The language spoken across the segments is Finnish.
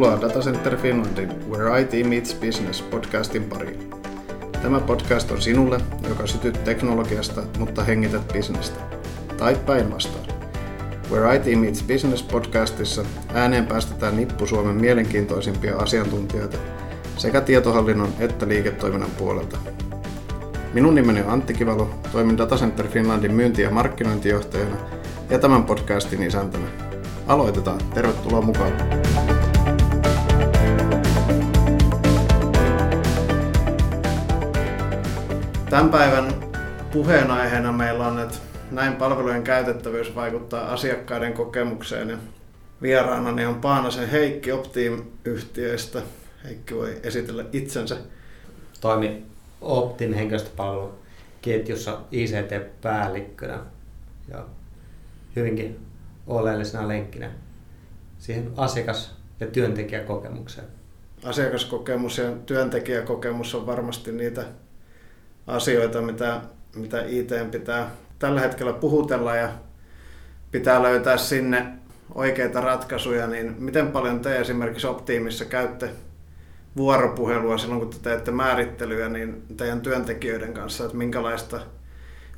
Tervetuloa Datacenter Finlandin Where IT Meets Business podcastin pariin. Tämä podcast on sinulle, joka sytyt teknologiasta, mutta hengität bisnestä. Tai päinvastoin. Where IT Meets Business podcastissa ääneen päästetään nippu Suomen mielenkiintoisimpia asiantuntijoita sekä tietohallinnon että liiketoiminnan puolelta. Minun nimeni on Antti Kivalo, toimin Datacenter Finlandin myynti- ja markkinointijohtajana ja tämän podcastin isäntänä. Aloitetaan. Tervetuloa mukaan. Tämän päivän puheenaiheena meillä on, että näin palvelujen käytettävyys vaikuttaa asiakkaiden kokemukseen. Ja vieraanani on Paanasen Heikki Optim-yhtiöistä. Heikki voi esitellä itsensä. Toimi Optim henkilöstöpalveluketjussa ICT-päällikkönä ja hyvinkin oleellisena lenkkinä siihen asiakas- ja työntekijäkokemukseen. Asiakaskokemus ja työntekijäkokemus on varmasti niitä asioita, mitä, mitä IT pitää tällä hetkellä puhutella ja pitää löytää sinne oikeita ratkaisuja, niin miten paljon te esimerkiksi Optiimissa käytte vuoropuhelua silloin, kun te teette määrittelyä niin teidän työntekijöiden kanssa, että minkälaista,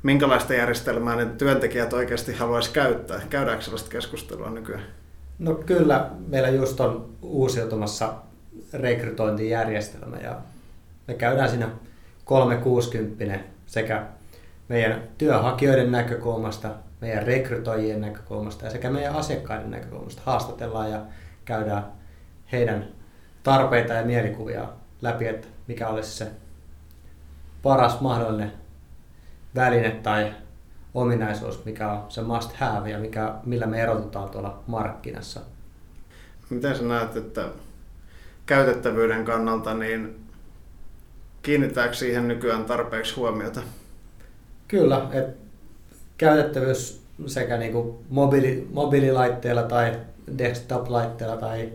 minkälaista järjestelmää ne työntekijät oikeasti haluaisi käyttää? Käydäänkö sellaista keskustelua nykyään? No kyllä, meillä just on uusiutumassa rekrytointijärjestelmä ja me käydään siinä 360 sekä meidän työhakijoiden näkökulmasta, meidän rekrytoijien näkökulmasta ja sekä meidän asiakkaiden näkökulmasta haastatellaan ja käydään heidän tarpeita ja mielikuvia läpi, että mikä olisi se paras mahdollinen väline tai ominaisuus, mikä on se must have ja mikä, millä me erotutaan tuolla markkinassa. Miten sä näet, että käytettävyyden kannalta niin kiinnittääkö siihen nykyään tarpeeksi huomiota? Kyllä, että käytettävyys sekä niin kuin mobiili, mobiililaitteella tai desktop-laitteella tai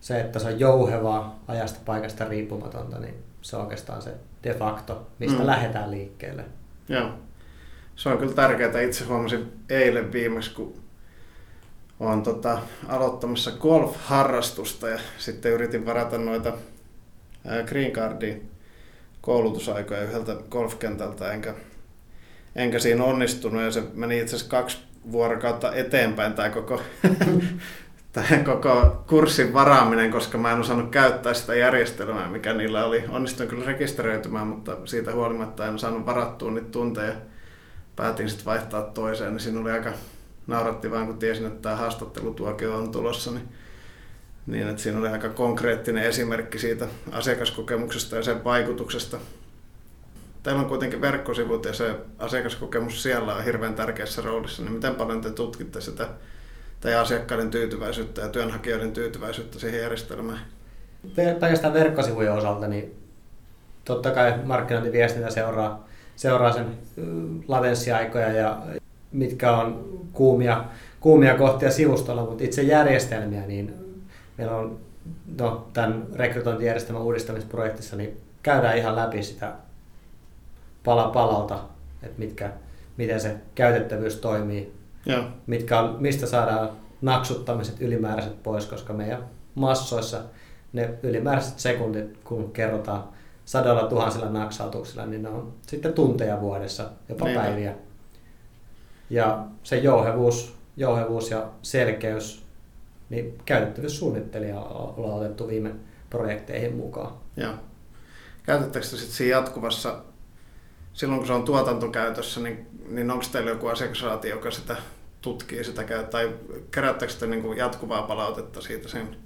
se, että se on jouhevaa ajasta paikasta riippumatonta, niin se on oikeastaan se de facto, mistä mm. lähdetään liikkeelle. Joo. Se on kyllä tärkeää. Itse huomasin eilen viimeksi, kun olen tota, aloittamassa golf-harrastusta ja sitten yritin varata noita Green Cardin koulutusaikoja yhdeltä golfkentältä, enkä, enkä siinä onnistunut ja se meni itse asiassa kaksi vuorokautta eteenpäin tämä koko, tämä koko kurssin varaaminen, koska mä en osannut käyttää sitä järjestelmää, mikä niillä oli. Onnistuin kyllä rekisteröitymään, mutta siitä huolimatta en saanut varattua niitä tunteja. Päätin sitten vaihtaa toiseen, niin siinä oli aika nauratti vaan, kun tiesin, että tämä haastattelutuokio on tulossa, niin niin että siinä oli aika konkreettinen esimerkki siitä asiakaskokemuksesta ja sen vaikutuksesta. Teillä on kuitenkin verkkosivut ja se asiakaskokemus siellä on hirveän tärkeässä roolissa, niin miten paljon te tutkitte sitä teidän asiakkaiden tyytyväisyyttä ja työnhakijoiden tyytyväisyyttä siihen järjestelmään? Pelkästään verkkosivujen osalta, niin totta kai markkinointiviestintä seuraa, seuraa sen latenssiaikoja ja mitkä on kuumia, kuumia kohtia sivustolla, mutta itse järjestelmiä, niin meillä on no, tämän rekrytointijärjestelmän uudistamisprojektissa, niin käydään ihan läpi sitä pala palalta, että mitkä, miten se käytettävyys toimii, Joo. Mitkä on, mistä saadaan naksuttamiset ylimääräiset pois, koska meidän massoissa ne ylimääräiset sekuntit, kun kerrotaan sadoilla tuhansilla naksautuksilla, niin ne on sitten tunteja vuodessa, jopa niin. päiviä. Ja se jouhevuus, jouhevuus ja selkeys niin käytettävyyssuunnittelija ollaan otettu viime projekteihin mukaan. Joo. Käytettekö te sitten siinä jatkuvassa, silloin kun se on tuotantokäytössä, niin, niin onko teillä joku asiakasraati, joka sitä tutkii sitä, tai kerättekö te niin kuin jatkuvaa palautetta siitä sen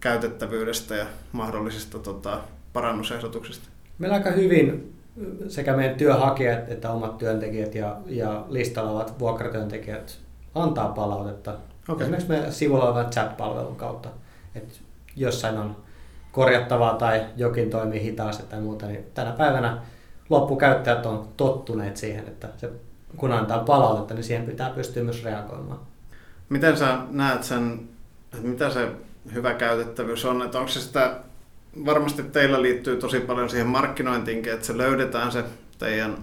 käytettävyydestä ja mahdollisista tota, parannusehdotuksista? Meillä aika hyvin sekä meidän työhakijat että omat työntekijät ja, ja listalla olevat vuokratyöntekijät antaa palautetta Okay. Esimerkiksi meidän sivulla olevan chat-palvelun kautta. Että jossain on korjattavaa tai jokin toimii hitaasti tai muuta, niin tänä päivänä loppukäyttäjät on tottuneet siihen, että se, kun antaa palautetta, niin siihen pitää pystyä myös reagoimaan. Miten sä näet sen, että mitä se hyvä käytettävyys on, että onko se sitä, varmasti teillä liittyy tosi paljon siihen markkinointiinkin, että se löydetään se teidän,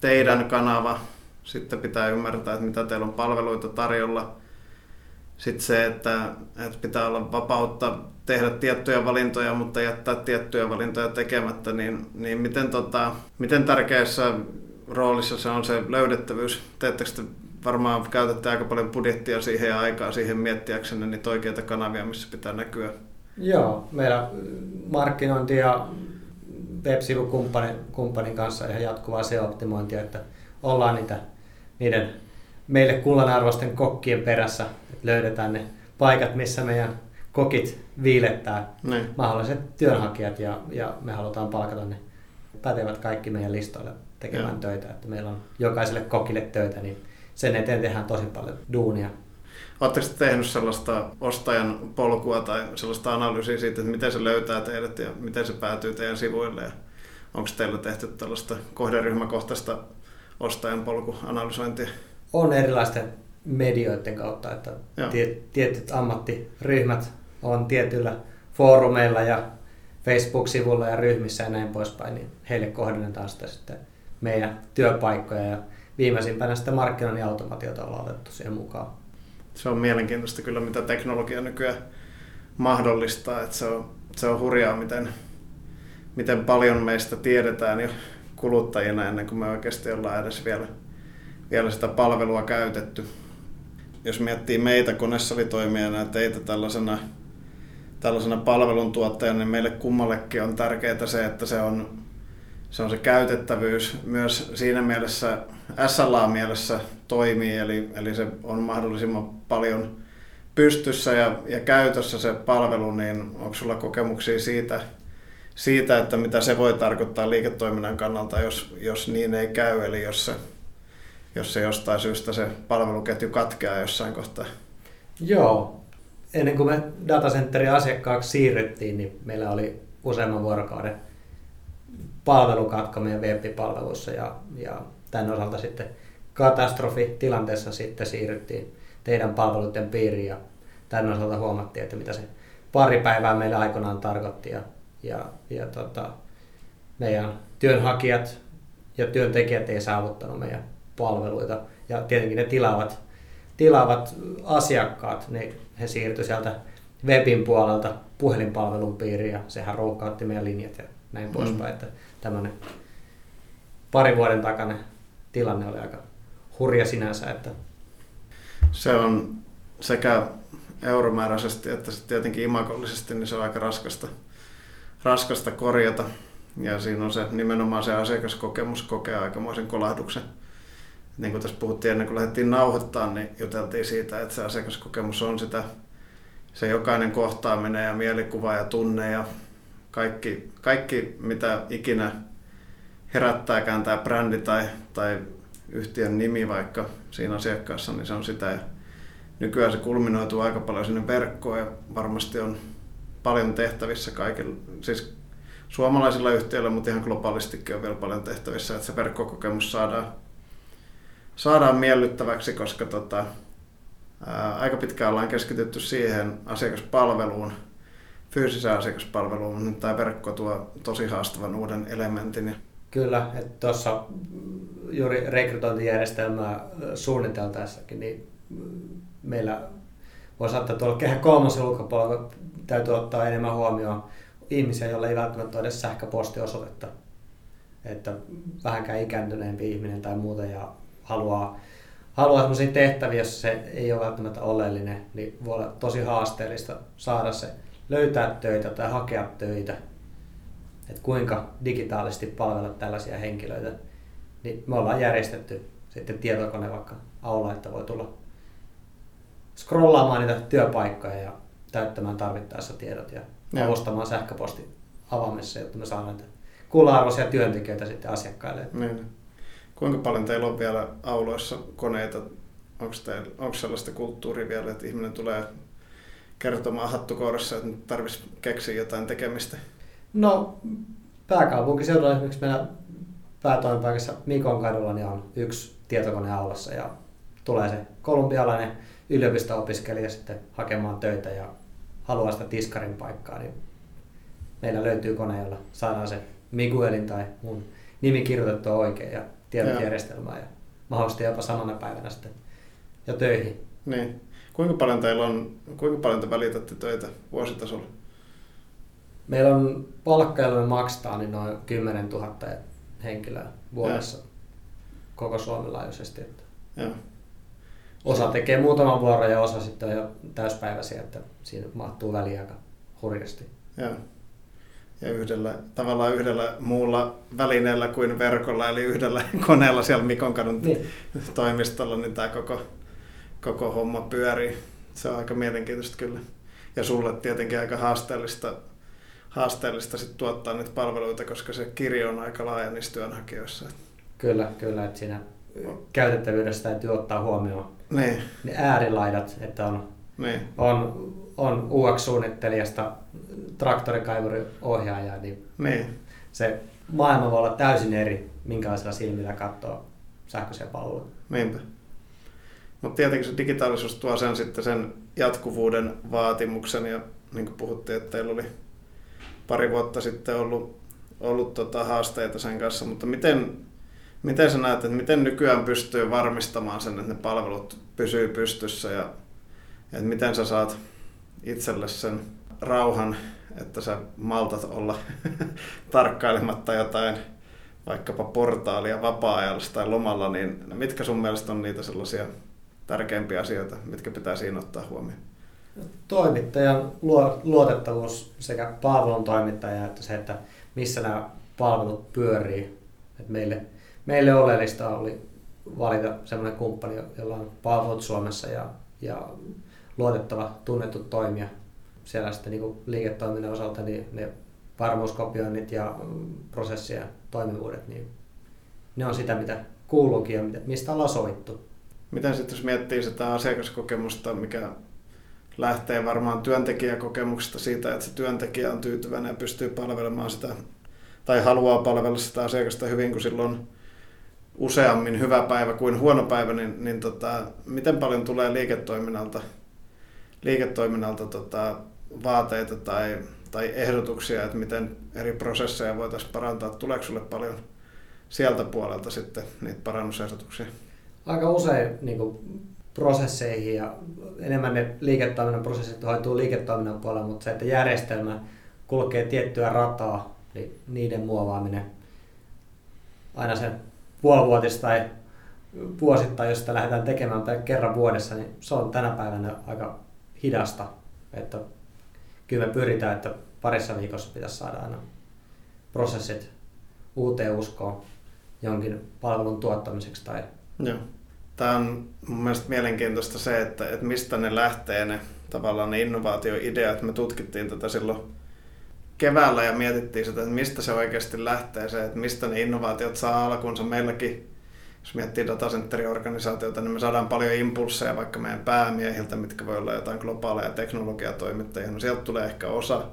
teidän kanava, sitten pitää ymmärtää, että mitä teillä on palveluita tarjolla, sitten se, että, että pitää olla vapautta tehdä tiettyjä valintoja, mutta jättää tiettyjä valintoja tekemättä, niin, niin miten, tota, miten tärkeässä roolissa se on se löydettävyys? Teettekö te varmaan käytätte aika paljon budjettia siihen ja aikaa siihen miettiäksenne niitä oikeita kanavia, missä pitää näkyä? Joo, meillä markkinointi ja web-sivukumppanin kumppanin kanssa ihan jatkuvaa SEO-optimointia, että ollaan niitä, niiden meille kullanarvoisten kokkien perässä, että löydetään ne paikat, missä meidän kokit viilettää niin. mahdolliset työnhakijat ja, ja me halutaan palkata ne pätevät kaikki meidän listoille tekemään ja. töitä, että meillä on jokaiselle kokille töitä, niin sen eteen tehdään tosi paljon duunia. Oletteko tehnyt sellaista ostajan polkua tai sellaista analyysiä siitä, että miten se löytää teidät ja miten se päätyy teidän sivuille? Ja onko teillä tehty tällaista kohderyhmäkohtaista ostajan polkuanalysointia? On erilaisten medioiden kautta, että tietyt ammattiryhmät on tietyillä foorumeilla ja Facebook-sivulla ja ryhmissä ja näin poispäin, niin heille kohdennetaan sitä sitten meidän työpaikkoja ja viimeisimpänä sitten markkinoinnin automatiota ollaan otettu siihen mukaan. Se on mielenkiintoista kyllä, mitä teknologia nykyään mahdollistaa, että se on, se on hurjaa, miten, miten paljon meistä tiedetään jo kuluttajina ennen kuin me oikeasti ollaan edes vielä, vielä sitä palvelua käytetty. Jos miettii meitä konesalitoimijana ja teitä tällaisena, tällaisena palveluntuottajana, niin meille kummallekin on tärkeää se, että se on se on se käytettävyys myös siinä mielessä, SLA-mielessä toimii, eli, eli se on mahdollisimman paljon pystyssä ja, ja käytössä se palvelu, niin onko sulla kokemuksia siitä, siitä, että mitä se voi tarkoittaa liiketoiminnan kannalta, jos, jos niin ei käy, eli jos se, jos se jostain syystä se palveluketju katkeaa jossain kohtaa? Joo. Ennen kuin me datacenterin asiakkaaksi siirrettiin, niin meillä oli useamman vuorokauden palvelukatko meidän web-palveluissa ja, ja tämän osalta sitten katastrofitilanteessa sitten siirryttiin teidän palveluiden piiriin ja tämän osalta huomattiin, että mitä se pari päivää meille aikoinaan tarkoitti ja, ja, ja tota, meidän työnhakijat ja työntekijät ei saavuttanut meidän palveluita ja tietenkin ne tilaavat, tilaavat asiakkaat, niin he siirtyi sieltä webin puolelta puhelinpalvelun piiriin ja sehän ruuhkautti meidän linjat ja näin mm. poispäin. Että tämmöinen pari vuoden takana tilanne oli aika hurja sinänsä. Että... Se on sekä euromääräisesti että sitten tietenkin imakollisesti, niin se on aika raskasta, raskasta korjata. Ja siinä on se nimenomaan se asiakaskokemus kokee aikamoisen kolahduksen. Niin kuin tässä puhuttiin ennen kuin lähdettiin nauhoittaa, niin juteltiin siitä, että se asiakaskokemus on sitä, se jokainen kohtaaminen ja mielikuva ja tunne ja kaikki, kaikki mitä ikinä herättääkään tämä brändi tai, tai yhtiön nimi vaikka siinä asiakkaassa, niin se on sitä. Ja nykyään se kulminoituu aika paljon sinne verkkoon ja varmasti on paljon tehtävissä kaikilla, siis suomalaisilla yhtiöillä, mutta ihan globaalistikin on vielä paljon tehtävissä, että se verkkokokemus saadaan, saadaan miellyttäväksi, koska tota, ää, aika pitkään ollaan keskitytty siihen asiakaspalveluun, fyysiseen asiakaspalveluun, niin tämä verkko tuo tosi haastavan uuden elementin. Kyllä, että tuossa juuri rekrytointijärjestelmää suunniteltaessakin, niin meillä voisi saattaa tuolla kehä kolmosen ulkopuolella täytyy ottaa enemmän huomioon ihmisiä, joilla ei välttämättä ole edes sähköpostiosoitetta. Että vähänkään ikääntyneempi ihminen tai muuta ja haluaa, haluaa sellaisia tehtäviä, jos se ei ole välttämättä oleellinen, niin voi olla tosi haasteellista saada se löytää töitä tai hakea töitä, että kuinka digitaalisesti palvella tällaisia henkilöitä, niin me ollaan järjestetty sitten tietokone vaikka aula, että voi tulla scrollaamaan niitä työpaikkoja ja täyttämään tarvittaessa tiedot ja avustamaan sähköposti avaamissa, jotta me saadaan näitä kuulla-arvoisia työntekijöitä sitten asiakkaille. Niin. Kuinka paljon teillä on vielä auloissa koneita? Onko, teillä, onko sellaista kulttuuria vielä, että ihminen tulee kertomaan hattukourassa, että nyt tarvitsisi keksiä jotain tekemistä? No, pääkaupunkiseudulla esimerkiksi meidän päätoimipaikassa Mikon kadulla niin on yksi tietokone aulassa ja tulee se kolumbialainen yliopisto-opiskelija sitten hakemaan töitä ja haluaa sitä tiskarin paikkaa, niin meillä löytyy kone, jolla saadaan se Miguelin tai mun nimi kirjoitettua oikein ja tiedot järjestelmään ja mahdollisesti jopa samana päivänä sitten jo töihin. Niin Kuinka paljon teillä on, kuinka paljon te välitätte töitä vuositasolla? Meillä on palkka, jolla me maksetaan, niin noin 10 000 henkilöä vuodessa ja. koko Suomen laajuisesti. Että ja. Osa tekee muutaman vuoron ja osa sitten on jo täyspäiväisiä, että siinä mahtuu väliin aika hurjasti. Ja, ja yhdellä, tavallaan yhdellä muulla välineellä kuin verkolla, eli yhdellä koneella siellä Mikonkadun niin. toimistolla, niin tämä koko, koko homma pyörii. Se on aika mielenkiintoista kyllä. Ja sulle tietenkin aika haasteellista, haasteellista sit tuottaa niitä palveluita, koska se kirjo on aika laaja niissä työnhakijoissa. Kyllä, kyllä, että siinä käytettävyydessä täytyy ottaa huomioon niin. ne äärilaidat, että on, niin. on, on UX-suunnittelijasta traktorikaivuri ohjaaja, niin, niin se maailma voi olla täysin eri, minkälaisella silmillä katsoo sähköisiä palveluja. Niinpä. Mutta tietenkin se digitaalisuus tuo sen sitten sen jatkuvuuden vaatimuksen ja niin kuin puhuttiin, että teillä oli pari vuotta sitten ollut, ollut tota haasteita sen kanssa, mutta miten, miten sä näet, että miten nykyään pystyy varmistamaan sen, että ne palvelut pysyy pystyssä ja että miten sä saat itselle sen rauhan, että sä maltat olla tarkkailematta jotain vaikkapa portaalia vapaa-ajalla tai lomalla, niin mitkä sun mielestä on niitä sellaisia tärkeimpiä asioita, mitkä pitää siinä ottaa huomioon? Toimittajan luotettavuus sekä palvelun toimittaja että se, että missä nämä palvelut pyörii. Että meille, meille oleellista oli valita sellainen kumppani, jolla on palvelut Suomessa ja, ja luotettava, tunnettu toimija. Siellä sitten niin liiketoiminnan osalta niin ne varmuuskopioinnit ja prosessien toimivuudet, niin ne on sitä, mitä kuuluukin ja mistä ollaan sovittu. Miten sitten jos miettii sitä asiakaskokemusta, mikä lähtee varmaan työntekijäkokemuksesta siitä, että se työntekijä on tyytyväinen ja pystyy palvelemaan sitä tai haluaa palvella sitä asiakasta hyvin, kun silloin useammin hyvä päivä kuin huono päivä, niin, niin tota, miten paljon tulee liiketoiminnalta, liiketoiminnalta tota, vaateita tai, tai ehdotuksia, että miten eri prosesseja voitaisiin parantaa? Tuleeko sinulle paljon sieltä puolelta sitten niitä parannusehdotuksia? Aika usein niin kuin, prosesseihin ja enemmän ne liiketoiminnan prosessit hoituu liiketoiminnan puolella, mutta se, että järjestelmä kulkee tiettyä rataa, niin niiden muovaaminen aina sen puolivuotista tai vuosittain, jos sitä lähdetään tekemään tai kerran vuodessa, niin se on tänä päivänä aika hidasta. Että kyllä me pyritään, että parissa viikossa pitäisi saada aina prosessit uuteen uskoon jonkin palvelun tuottamiseksi. Tai... Joo. Tämä on mun mielestä mielenkiintoista se, että, että mistä ne lähtee ne tavallaan ne innovaatioideat. Me tutkittiin tätä silloin keväällä ja mietittiin sitä, että mistä se oikeasti lähtee, se, että mistä ne innovaatiot saa alkunsa. Meilläkin, jos miettii datacenteriorganisaatiota, niin me saadaan paljon impulseja vaikka meidän päämiehiltä, mitkä voi olla jotain globaaleja teknologiatoimittajia. No sieltä tulee ehkä osa.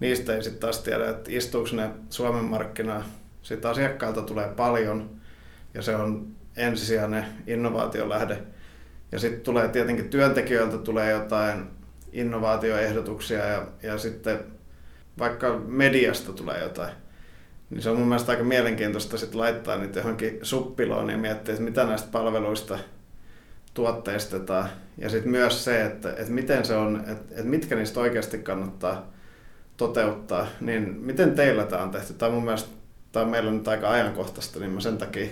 Niistä ei sitten taas tiedä, että istuuko ne Suomen markkinaa. Sitten asiakkailta tulee paljon ja se on ensisijainen innovaatiolähde. Ja sitten tulee tietenkin työntekijöiltä tulee jotain innovaatioehdotuksia ja, ja sitten vaikka mediasta tulee jotain. Niin se on mun mielestä aika mielenkiintoista sit laittaa niitä johonkin suppiloon ja miettiä, että mitä näistä palveluista tuotteistetaan. Ja sitten myös se, että, että miten se on, että, että mitkä niistä oikeasti kannattaa toteuttaa. Niin miten teillä tämä on tehty? Tämä on mun mielestä tämä on meillä nyt aika ajankohtaista, niin mä sen takia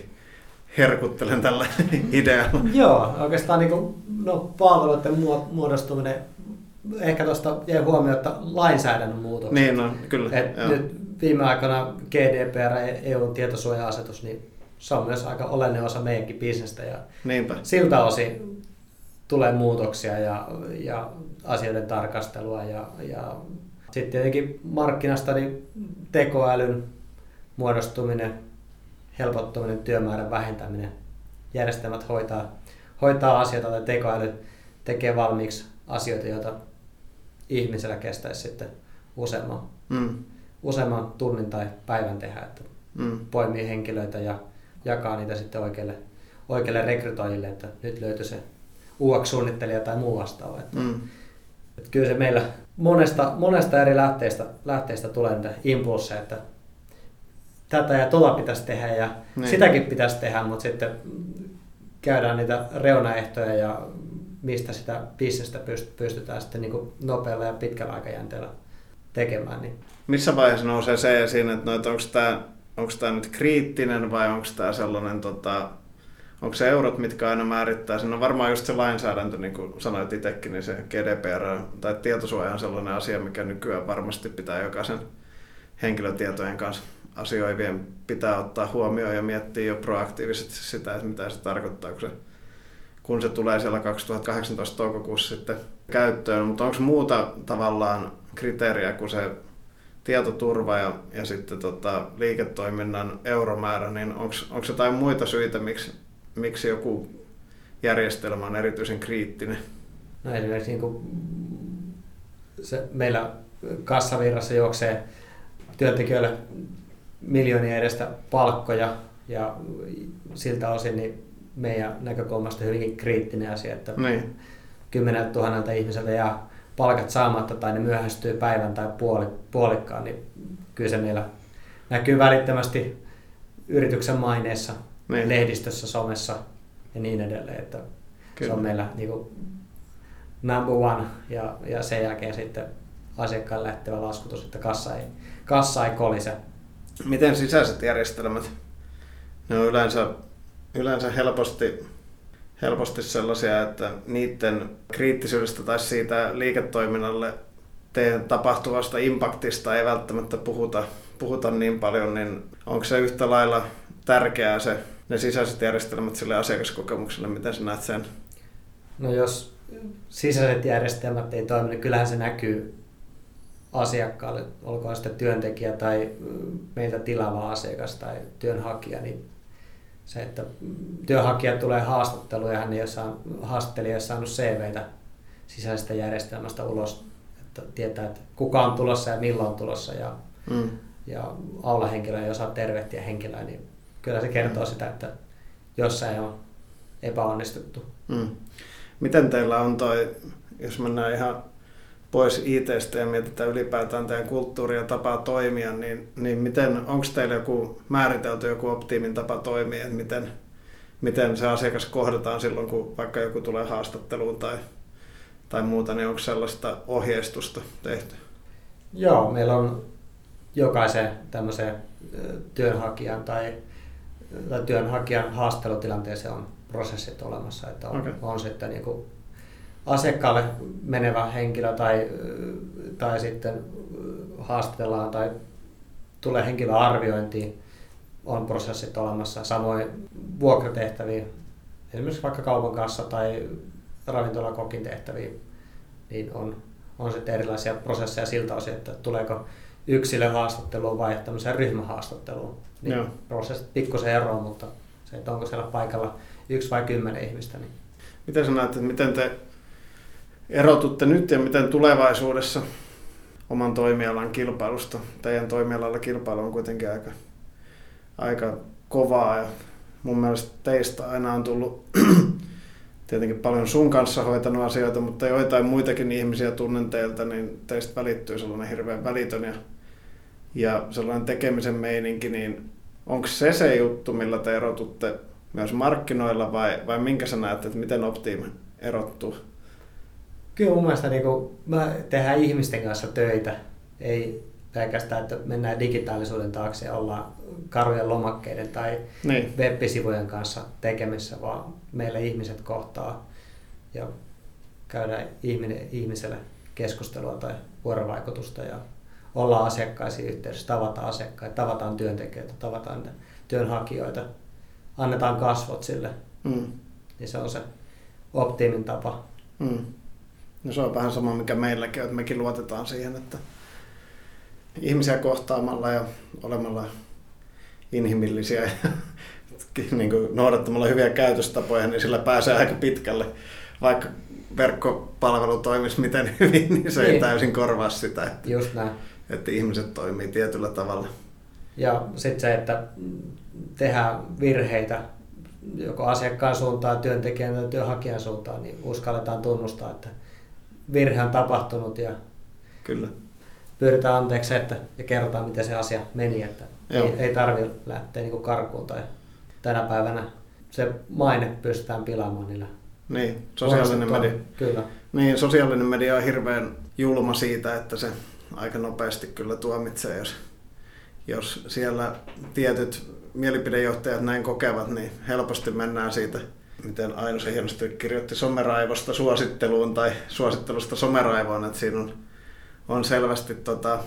herkuttelen tällä idealla. Joo, oikeastaan niin kuin, no, palveluiden muodostuminen, ehkä tuosta jäi huomioon, että lainsäädännön muutokset. Niin, no, kyllä. Et nyt viime aikoina GDPR, EU-tietosuoja-asetus, niin se on myös aika oleellinen osa meidänkin bisnestä. Ja Niinpä. Siltä osin tulee muutoksia ja, ja asioiden tarkastelua ja, ja sitten tietenkin markkinasta niin tekoälyn muodostuminen, helpottuminen, työmäärän vähentäminen, järjestelmät hoitaa, hoitaa asioita tai tekoäly tekee valmiiksi asioita, joita ihmisellä kestäisi sitten useamman, mm. Useamman tunnin tai päivän tehdä, että mm. poimii henkilöitä ja jakaa niitä sitten oikeille, oikeille rekrytoijille, että nyt löytyy se UX-suunnittelija tai muu vastaava. Että, mm. että kyllä se meillä monesta, monesta eri lähteistä, lähteistä tulee niitä impulseja, että tätä ja tuota pitäisi tehdä ja niin. sitäkin pitäisi tehdä, mutta sitten käydään niitä reunaehtoja ja mistä sitä bisnestä pystytään sitten niin nopealla ja pitkällä aikajänteellä tekemään. Niin. Missä vaiheessa nousee se esiin, että no, onko tämä onko tämä nyt kriittinen vai onko tämä sellainen, tota, onko se eurot, mitkä aina määrittää sen? No varmaan just se lainsäädäntö, niin kuin sanoit itsekin, niin se GDPR tai tietosuoja on sellainen asia, mikä nykyään varmasti pitää jokaisen henkilötietojen kanssa asioivien pitää ottaa huomioon ja miettiä jo proaktiivisesti sitä, että mitä se tarkoittaa, kun se, kun se tulee siellä 2018 toukokuussa sitten käyttöön. Mutta onko muuta tavallaan kriteeriä kuin se tietoturva ja, ja sitten tota, liiketoiminnan euromäärä, niin onko jotain muita syitä, miksi, miksi joku järjestelmä on erityisen kriittinen? No esimerkiksi niin kuin se, meillä kassavirrassa juoksee työntekijöille miljoonia edestä palkkoja ja siltä osin niin meidän näkökulmasta hyvinkin kriittinen asia, että niin. kymmeneltä tuhannelta ihmiseltä jää palkat saamatta tai ne myöhästyy päivän tai puoli, puolikkaan, niin kyllä se meillä näkyy välittömästi yrityksen maineessa, niin. lehdistössä, somessa ja niin edelleen. Että kyllä. se on meillä niin kuin number one ja, ja sen jälkeen sitten asiakkaan lähtevä laskutus, että kassa ei, kassa ei kolise. Miten sisäiset järjestelmät? Ne on yleensä, yleensä helposti helposti sellaisia, että niiden kriittisyydestä tai siitä liiketoiminnalle tapahtuvasta impaktista ei välttämättä puhuta, puhuta niin paljon, niin onko se yhtä lailla tärkeää se, ne sisäiset järjestelmät sille asiakaskokemukselle, miten sä näet sen? No jos sisäiset järjestelmät ei toimi, niin kyllähän se näkyy asiakkaalle, olkoon sitten työntekijä tai meiltä tilaava asiakas tai työnhakija, niin se, että työnhakija tulee haastatteluun ja hän ei ole saanut, haastattelija ei ole saanut CVtä sisäisestä järjestelmästä ulos, että tietää, että kuka on tulossa ja milloin on tulossa ja, mm. ja aulahenkilö ei osaa tervehtiä henkilöä, niin kyllä se kertoo mm. sitä, että jossain on epäonnistuttu. Mm. Miten teillä on toi, jos mennään ihan pois ITstä ja mietitään ylipäätään teidän kulttuuria ja tapaa toimia, niin, niin miten, onko teillä joku määritelty joku optiimin tapa toimia, että miten, miten se asiakas kohdataan silloin, kun vaikka joku tulee haastatteluun tai, tai muuta, niin onko sellaista ohjeistusta tehty? Joo, meillä on jokaisen tämmöisen työnhakijan tai, tai työnhakijan haastattelutilanteeseen on prosessit olemassa, että on, okay. on sitten niin kuin asiakkaalle menevä henkilö tai, tai sitten haastatellaan tai tulee henkilöarviointiin, on prosessit olemassa. Samoin vuokratehtäviin, esimerkiksi vaikka kaupan kanssa tai ravintolakokin tehtäviin, niin on, on sitten erilaisia prosesseja siltä osin, että tuleeko yksilöhaastatteluun vai tämmöiseen ryhmähaastatteluun. Niin prosessit pikkusen eroa, mutta se, että onko siellä paikalla yksi vai kymmenen ihmistä. Niin. Miten sä näet, että miten te erotutte nyt ja miten tulevaisuudessa oman toimialan kilpailusta? Teidän toimialalla kilpailu on kuitenkin aika, aika kovaa ja mun mielestä teistä aina on tullut tietenkin paljon sun kanssa hoitanut asioita, mutta joitain muitakin ihmisiä tunnen teiltä, niin teistä välittyy sellainen hirveän välitön ja, ja sellainen tekemisen meininki, niin onko se se juttu, millä te erotutte myös markkinoilla vai, vai minkä sä näette, että miten Optim erottuu? Kyllä mun mielestä niin kuin, mä tehdään ihmisten kanssa töitä, ei pelkästään, että mennään digitaalisuuden taakse ja ollaan karujen lomakkeiden tai niin. web-sivujen kanssa tekemissä, vaan meillä ihmiset kohtaa ja käydään ihminen, ihmiselle keskustelua tai vuorovaikutusta ja ollaan asiakkaisiin yhteydessä, tavataan asiakkaita, tavataan työntekijöitä, tavataan työnhakijoita, annetaan kasvot sille. Mm. Niin se on se optiimin tapa. Mm. No se on vähän sama, mikä meilläkin on, että mekin luotetaan siihen, että ihmisiä kohtaamalla ja olemalla inhimillisiä ja niin kuin noudattamalla hyviä käytöstapoja, niin sillä pääsee aika pitkälle. Vaikka verkkopalvelu toimisi miten hyvin, niin se niin. ei täysin korvaa sitä, että, Just näin. että ihmiset toimii tietyllä tavalla. Ja sitten se, että tehdään virheitä joko asiakkaan suuntaan, työntekijän tai työnhakijan suuntaan, niin uskalletaan tunnustaa, että virhe on tapahtunut ja Kyllä. pyydetään anteeksi että, ja kerrotaan, miten se asia meni. Että ei, ei tarvitse lähteä niin karkuun tai tänä päivänä se maine pystytään pilaamaan niillä Niin, sosiaalinen media. Kyllä. Niin, sosiaalinen media on hirveän julma siitä, että se aika nopeasti kyllä tuomitsee, jos, jos siellä tietyt mielipidejohtajat näin kokevat, niin helposti mennään siitä, miten Aino se hienosti kirjoitti someraivosta suositteluun tai suosittelusta someraivoon, että siinä on, on selvästi tota,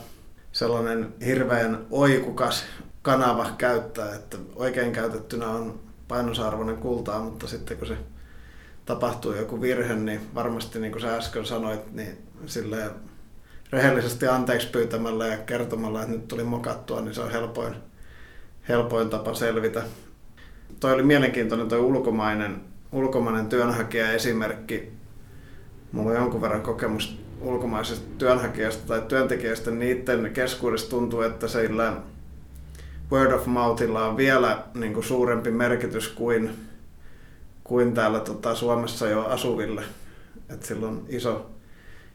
sellainen hirveän oikukas kanava käyttää, että oikein käytettynä on painosarvoinen kultaa, mutta sitten kun se tapahtuu joku virhe, niin varmasti niin kuin sä äsken sanoit, niin silleen rehellisesti anteeksi pyytämällä ja kertomalla, että nyt tuli mokattua, niin se on helpoin, helpoin tapa selvitä. Toi oli mielenkiintoinen toi ulkomainen, ulkomainen työnhakija esimerkki. Mulla on jonkun verran kokemus ulkomaisesta työnhakijasta tai työntekijästä, niin niiden keskuudessa tuntuu, että sillä word of mouthilla on vielä niin kuin suurempi merkitys kuin, kuin täällä tota, Suomessa jo asuville. Et sillä on iso,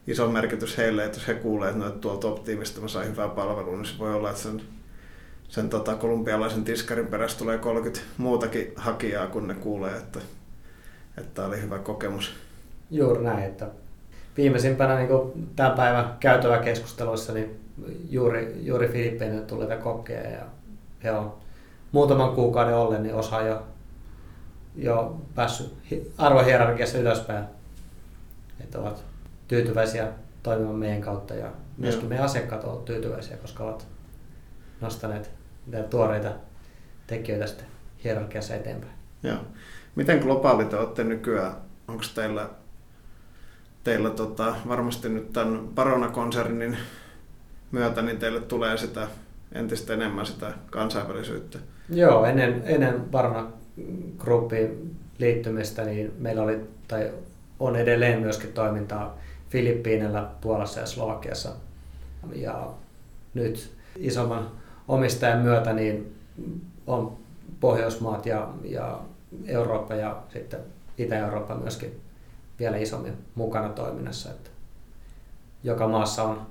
iso merkitys heille, että jos he kuulee, että, no, että tuolta Optimista mä sain hyvää palvelua, niin se voi olla, että sen, sen tota, kolumbialaisen tiskarin perässä tulee 30 muutakin hakijaa, kun ne kuulee, että, että tämä oli hyvä kokemus. Juuri näin, että viimeisimpänä niin tämän päivän käytävä keskusteluissa niin juuri, juuri Filippiinille tulleita kokkeja ja he on muutaman kuukauden ollen niin osa jo, jo päässyt arvohierarkiassa ylöspäin. Että ovat tyytyväisiä toimimaan meidän kautta ja myöskin meidän asiakkaat ovat tyytyväisiä, koska ovat nostaneet tuoreita tekijöitä sitten hierarkiassa eteenpäin. Joo. Miten globaali te olette nykyään? Onko teillä, teillä tota, varmasti nyt tämän Barona-konsernin myötä, niin teille tulee sitä entistä enemmän sitä kansainvälisyyttä? Joo, ennen, ennen Barona Groupin liittymistä niin meillä oli, tai on edelleen myöskin toimintaa Filippiinellä, Puolassa ja Slovakiassa. Ja nyt isomman omistajan myötä niin on Pohjoismaat ja, ja Eurooppa ja sitten Itä-Eurooppa myöskin vielä isommin mukana toiminnassa. Että joka maassa on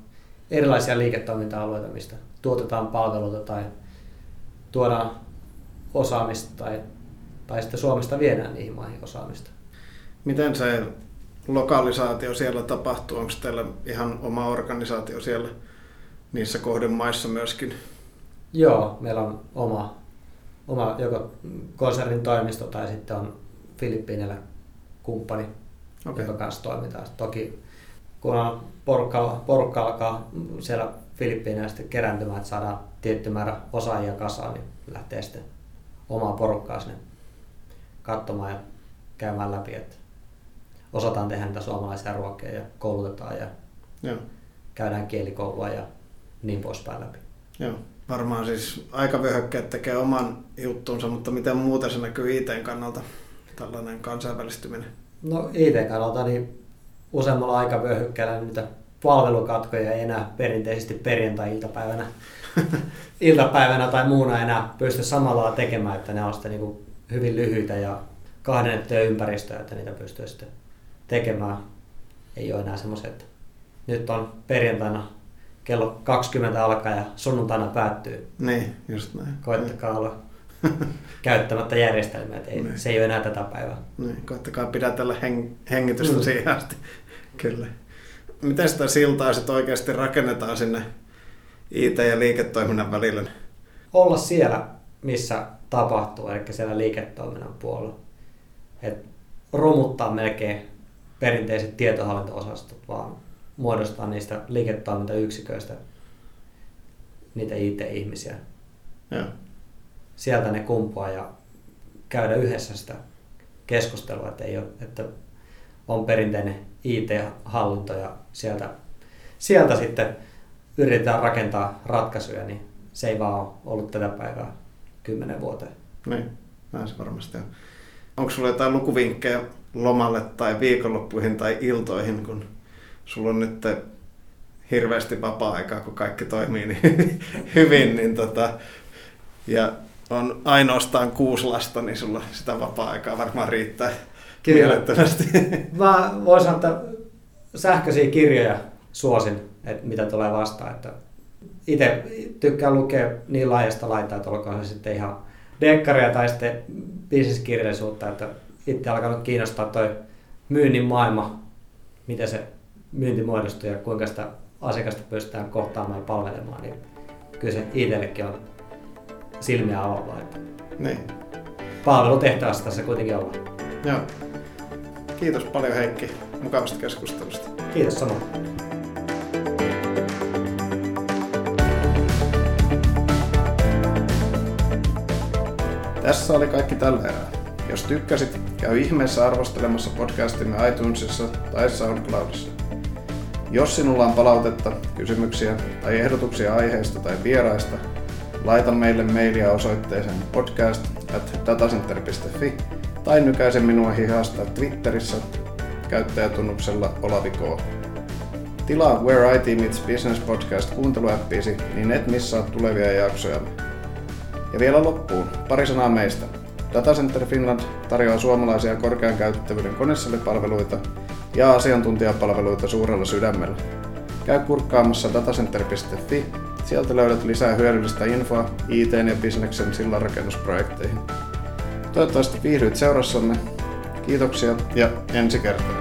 erilaisia liiketoiminta-alueita, mistä tuotetaan palveluita tai tuodaan osaamista tai, tai sitten Suomesta viedään niihin maihin osaamista. Miten se lokalisaatio siellä tapahtuu? Onko teillä ihan oma organisaatio siellä niissä kohdemaissa myöskin? Joo, meillä on oma, oma joko konsernin toimisto tai sitten on Filippiinillä kumppani, okay. joka kanssa toimitaan. Toki kun on porukka, porukka alkaa siellä Filippiinejä sitten kerääntymään, että saadaan tietty määrä osaajia kasaan, niin lähtee sitten omaa porukkaa sinne katsomaan ja käymään läpi, että osataan tehdä niitä suomalaisia ruokia ja koulutetaan ja Joo. käydään kielikoulua ja niin poispäin läpi. Joo. Varmaan siis aikavyöhykkeet tekee oman juttunsa, mutta miten muuten se näkyy IT kannalta, tällainen kansainvälistyminen? No IT kannalta niin useammalla aikavyöhykkeellä niitä palvelukatkoja ei enää perinteisesti perjantai-iltapäivänä iltapäivänä tai muuna enää pysty samalla tekemään, että ne on sitten niin hyvin lyhyitä ja kahdennettuja ympäristöjä, että niitä pystyy sitten tekemään. Ei ole enää semmoiset, että nyt on perjantaina kello 20 alkaa ja sunnuntaina päättyy. Niin, just näin. Koittakaa olla käyttämättä järjestelmiä, että ei, niin. se ei ole enää tätä päivää. Niin, koittakaa pidätellä heng- hengitystä mm. siihen asti. Kyllä miten sitä siltaa sitten oikeasti rakennetaan sinne IT- ja liiketoiminnan välillä? Olla siellä, missä tapahtuu, eli siellä liiketoiminnan puolella. Et romuttaa melkein perinteiset tietohallinto-osastot, vaan muodostaa niistä liiketoimintayksiköistä niitä IT-ihmisiä. Ja. Sieltä ne kumpuaa ja käydä yhdessä sitä keskustelua, että, ei ole, että on perinteinen IT-hallinto ja sieltä, sieltä sitten yritetään rakentaa ratkaisuja, niin se ei vaan ole ollut tätä päivää kymmenen vuoteen. Niin, näin se varmasti on. Onko sulla jotain lukuvinkkejä lomalle tai viikonloppuihin tai iltoihin, kun sulla on nyt hirveästi vapaa-aikaa, kun kaikki toimii niin hyvin, niin tota, ja on ainoastaan kuusi lasta, niin sulla sitä vapaa-aikaa varmaan riittää Kyllä. mielettömästi. Mä voin sanoa, että sähköisiä kirjoja suosin, että mitä tulee vastaan. Että itse tykkään lukea niin laajasta laitaa, että olkoon se sitten ihan dekkaria tai sitten bisneskirjallisuutta, että itse alkanut kiinnostaa toi myynnin maailma, miten se myynti muodostuu ja kuinka sitä asiakasta pystytään kohtaamaan ja palvelemaan, niin kyllä se itsellekin on silmiä avaavaa. Että Niin. palvelutehtävässä tässä kuitenkin ollaan. Joo. Kiitos paljon Heikki mukavasta keskustelusta. Kiitos samoin. Tässä oli kaikki tällä erää. Jos tykkäsit, käy ihmeessä arvostelemassa podcastimme iTunesissa tai SoundCloudissa. Jos sinulla on palautetta, kysymyksiä tai ehdotuksia aiheista tai vieraista, laita meille mailia osoitteeseen podcast at datacenter.fi tai nykäise minua hihasta Twitterissä käyttäjätunnuksella Olavi K. Tilaa Where IT Meets Business podcast kuunteluäppiisi, niin et missaa tulevia jaksojamme. Ja vielä loppuun pari sanaa meistä. Datacenter Finland tarjoaa suomalaisia korkean käytettävyyden konesalipalveluita ja asiantuntijapalveluita suurella sydämellä. Käy kurkkaamassa datacenter.fi, sieltä löydät lisää hyödyllistä infoa IT- ja bisneksen sillanrakennusprojekteihin. Toivottavasti viihdyit seurassamme. Kiitoksia ja ensi kertaa.